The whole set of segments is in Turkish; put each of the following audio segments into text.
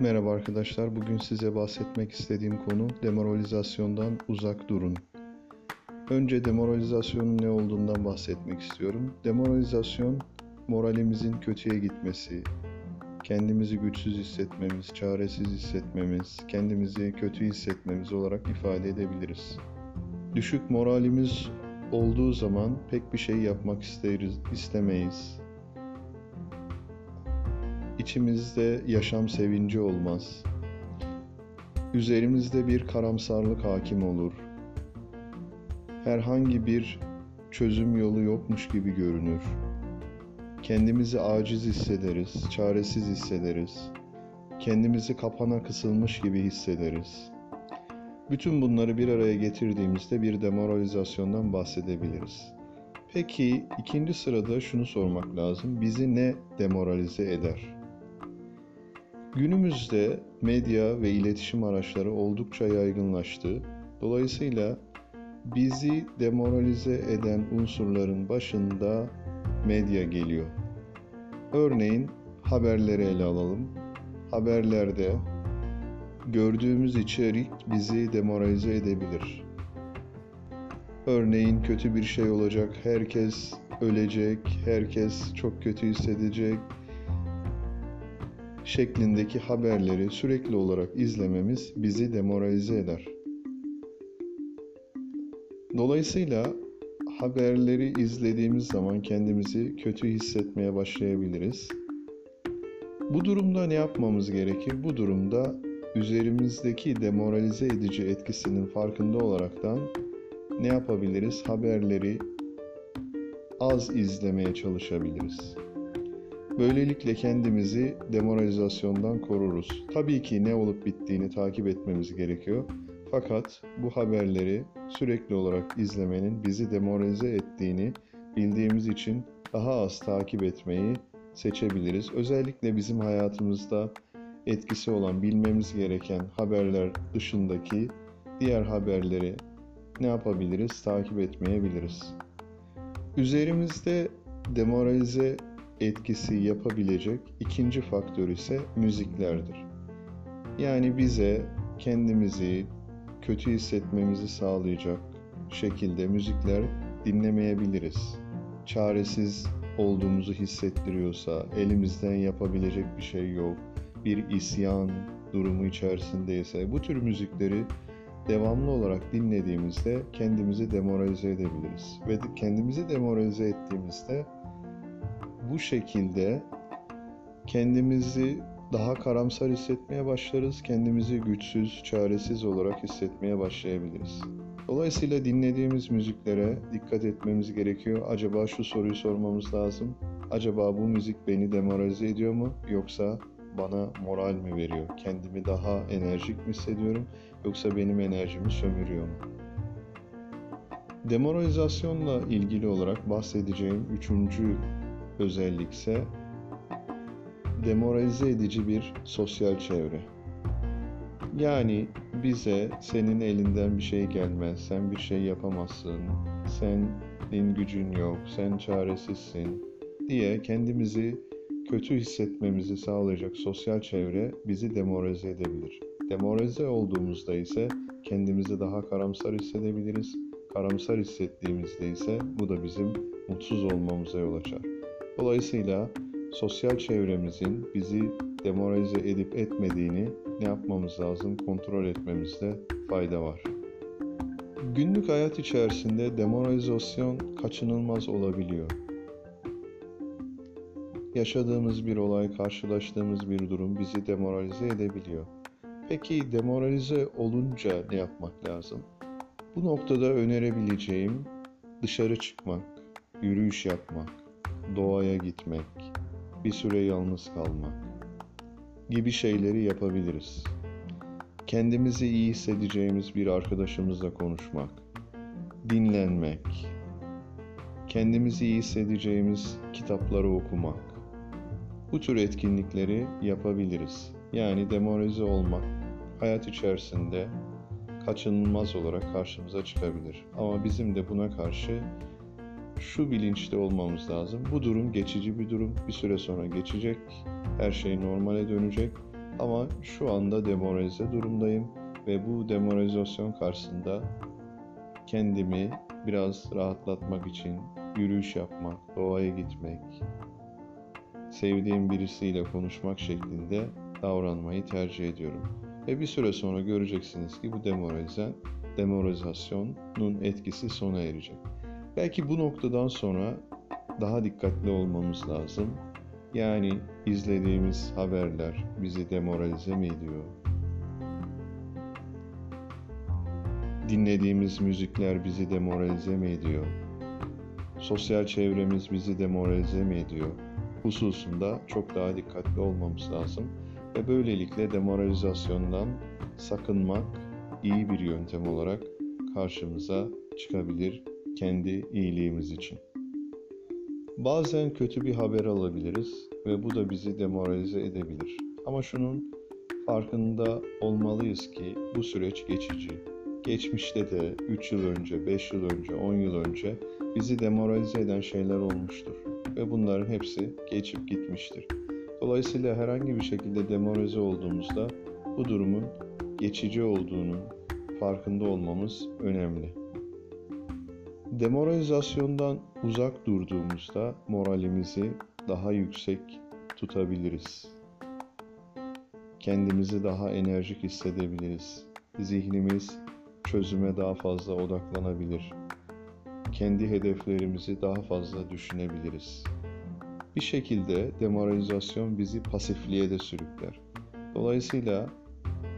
Merhaba arkadaşlar. Bugün size bahsetmek istediğim konu demoralizasyondan uzak durun. Önce demoralizasyonun ne olduğundan bahsetmek istiyorum. Demoralizasyon moralimizin kötüye gitmesi, kendimizi güçsüz hissetmemiz, çaresiz hissetmemiz, kendimizi kötü hissetmemiz olarak ifade edebiliriz. Düşük moralimiz olduğu zaman pek bir şey yapmak isteriz, istemeyiz içimizde yaşam sevinci olmaz. Üzerimizde bir karamsarlık hakim olur. Herhangi bir çözüm yolu yokmuş gibi görünür. Kendimizi aciz hissederiz, çaresiz hissederiz. Kendimizi kapana kısılmış gibi hissederiz. Bütün bunları bir araya getirdiğimizde bir demoralizasyondan bahsedebiliriz. Peki ikinci sırada şunu sormak lazım. Bizi ne demoralize eder? Günümüzde medya ve iletişim araçları oldukça yaygınlaştı. Dolayısıyla bizi demoralize eden unsurların başında medya geliyor. Örneğin haberleri ele alalım. Haberlerde gördüğümüz içerik bizi demoralize edebilir. Örneğin kötü bir şey olacak, herkes ölecek, herkes çok kötü hissedecek, şeklindeki haberleri sürekli olarak izlememiz bizi demoralize eder. Dolayısıyla haberleri izlediğimiz zaman kendimizi kötü hissetmeye başlayabiliriz. Bu durumda ne yapmamız gerekir? Bu durumda üzerimizdeki demoralize edici etkisinin farkında olaraktan ne yapabiliriz? Haberleri az izlemeye çalışabiliriz. Böylelikle kendimizi demoralizasyondan koruruz. Tabii ki ne olup bittiğini takip etmemiz gerekiyor. Fakat bu haberleri sürekli olarak izlemenin bizi demoralize ettiğini bildiğimiz için daha az takip etmeyi seçebiliriz. Özellikle bizim hayatımızda etkisi olan bilmemiz gereken haberler dışındaki diğer haberleri ne yapabiliriz? Takip etmeyebiliriz. Üzerimizde demoralize etkisi yapabilecek ikinci faktör ise müziklerdir. Yani bize kendimizi kötü hissetmemizi sağlayacak şekilde müzikler dinlemeyebiliriz. Çaresiz olduğumuzu hissettiriyorsa, elimizden yapabilecek bir şey yok, bir isyan durumu içerisindeyse bu tür müzikleri devamlı olarak dinlediğimizde kendimizi demoralize edebiliriz. Ve kendimizi demoralize ettiğimizde bu şekilde kendimizi daha karamsar hissetmeye başlarız, kendimizi güçsüz, çaresiz olarak hissetmeye başlayabiliriz. Dolayısıyla dinlediğimiz müziklere dikkat etmemiz gerekiyor. Acaba şu soruyu sormamız lazım. Acaba bu müzik beni demoralize ediyor mu yoksa bana moral mi veriyor? Kendimi daha enerjik mi hissediyorum yoksa benim enerjimi sömürüyor mu? Demoralizasyonla ilgili olarak bahsedeceğim üçüncü özellikse demoralize edici bir sosyal çevre. Yani bize senin elinden bir şey gelmez, sen bir şey yapamazsın, senin gücün yok, sen çaresizsin diye kendimizi kötü hissetmemizi sağlayacak sosyal çevre bizi demoralize edebilir. Demoralize olduğumuzda ise kendimizi daha karamsar hissedebiliriz. Karamsar hissettiğimizde ise bu da bizim mutsuz olmamıza yol açar. Dolayısıyla sosyal çevremizin bizi demoralize edip etmediğini ne yapmamız lazım kontrol etmemizde fayda var. Günlük hayat içerisinde demoralizasyon kaçınılmaz olabiliyor. Yaşadığımız bir olay, karşılaştığımız bir durum bizi demoralize edebiliyor. Peki demoralize olunca ne yapmak lazım? Bu noktada önerebileceğim dışarı çıkmak, yürüyüş yapmak, doğaya gitmek, bir süre yalnız kalmak gibi şeyleri yapabiliriz. Kendimizi iyi hissedeceğimiz bir arkadaşımızla konuşmak, dinlenmek, kendimizi iyi hissedeceğimiz kitapları okumak. Bu tür etkinlikleri yapabiliriz. Yani demoralize olmak hayat içerisinde kaçınılmaz olarak karşımıza çıkabilir. Ama bizim de buna karşı şu bilinçte olmamız lazım. Bu durum geçici bir durum. Bir süre sonra geçecek. Her şey normale dönecek Ama şu anda demoralize durumdayım ve bu demoralizasyon karşısında kendimi biraz rahatlatmak için yürüyüş yapmak, doğaya gitmek, sevdiğim birisiyle konuşmak şeklinde davranmayı tercih ediyorum. Ve bir süre sonra göreceksiniz ki bu demoralize, demoralizasyonun etkisi sona erecek. Belki bu noktadan sonra daha dikkatli olmamız lazım. Yani izlediğimiz haberler bizi demoralize mi ediyor? Dinlediğimiz müzikler bizi demoralize mi ediyor? Sosyal çevremiz bizi demoralize mi ediyor? Hususunda çok daha dikkatli olmamız lazım ve böylelikle demoralizasyondan sakınmak iyi bir yöntem olarak karşımıza çıkabilir kendi iyiliğimiz için. Bazen kötü bir haber alabiliriz ve bu da bizi demoralize edebilir. Ama şunun farkında olmalıyız ki bu süreç geçici. Geçmişte de 3 yıl önce, 5 yıl önce, 10 yıl önce bizi demoralize eden şeyler olmuştur ve bunların hepsi geçip gitmiştir. Dolayısıyla herhangi bir şekilde demoralize olduğumuzda bu durumun geçici olduğunun farkında olmamız önemli. Demoralizasyondan uzak durduğumuzda moralimizi daha yüksek tutabiliriz. Kendimizi daha enerjik hissedebiliriz. Zihnimiz çözüme daha fazla odaklanabilir. Kendi hedeflerimizi daha fazla düşünebiliriz. Bir şekilde demoralizasyon bizi pasifliğe de sürükler. Dolayısıyla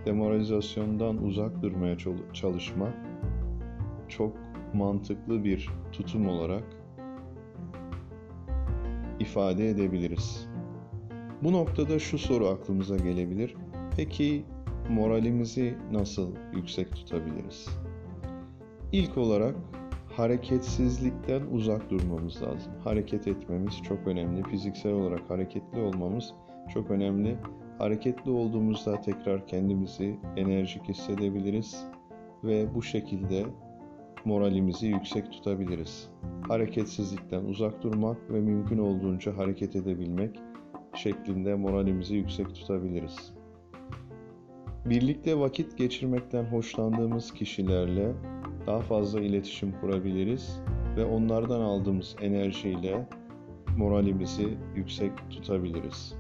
demoralizasyondan uzak durmaya çalışmak çok mantıklı bir tutum olarak ifade edebiliriz. Bu noktada şu soru aklımıza gelebilir. Peki moralimizi nasıl yüksek tutabiliriz? İlk olarak hareketsizlikten uzak durmamız lazım. Hareket etmemiz çok önemli. Fiziksel olarak hareketli olmamız çok önemli. Hareketli olduğumuzda tekrar kendimizi enerjik hissedebiliriz ve bu şekilde moralimizi yüksek tutabiliriz. Hareketsizlikten uzak durmak ve mümkün olduğunca hareket edebilmek şeklinde moralimizi yüksek tutabiliriz. Birlikte vakit geçirmekten hoşlandığımız kişilerle daha fazla iletişim kurabiliriz ve onlardan aldığımız enerjiyle moralimizi yüksek tutabiliriz.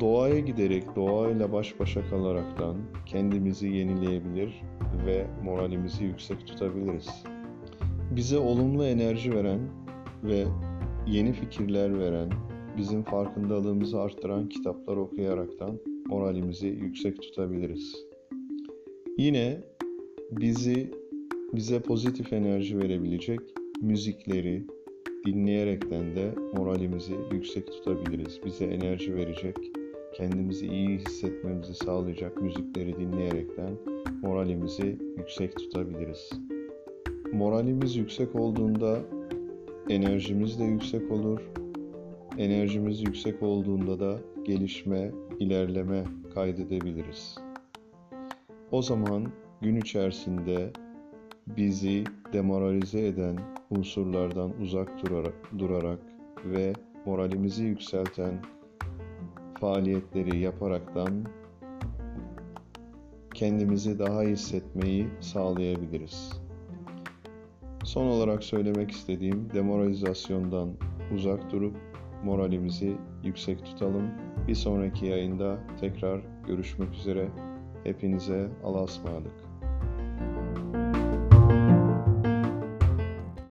Doğaya giderek, doğayla baş başa kalaraktan kendimizi yenileyebilir ve moralimizi yüksek tutabiliriz. Bize olumlu enerji veren ve yeni fikirler veren, bizim farkındalığımızı arttıran kitaplar okuyaraktan moralimizi yüksek tutabiliriz. Yine bizi bize pozitif enerji verebilecek müzikleri dinleyerekten de moralimizi yüksek tutabiliriz. Bize enerji verecek, kendimizi iyi hissetmemizi sağlayacak müzikleri dinleyerekten moralimizi yüksek tutabiliriz. Moralimiz yüksek olduğunda enerjimiz de yüksek olur. Enerjimiz yüksek olduğunda da gelişme, ilerleme kaydedebiliriz. O zaman gün içerisinde bizi demoralize eden unsurlardan uzak durarak, durarak ve moralimizi yükselten faaliyetleri yaparaktan kendimizi daha iyi hissetmeyi sağlayabiliriz. Son olarak söylemek istediğim demoralizasyondan uzak durup moralimizi yüksek tutalım. Bir sonraki yayında tekrar görüşmek üzere. Hepinize Allah'a ısmarladık.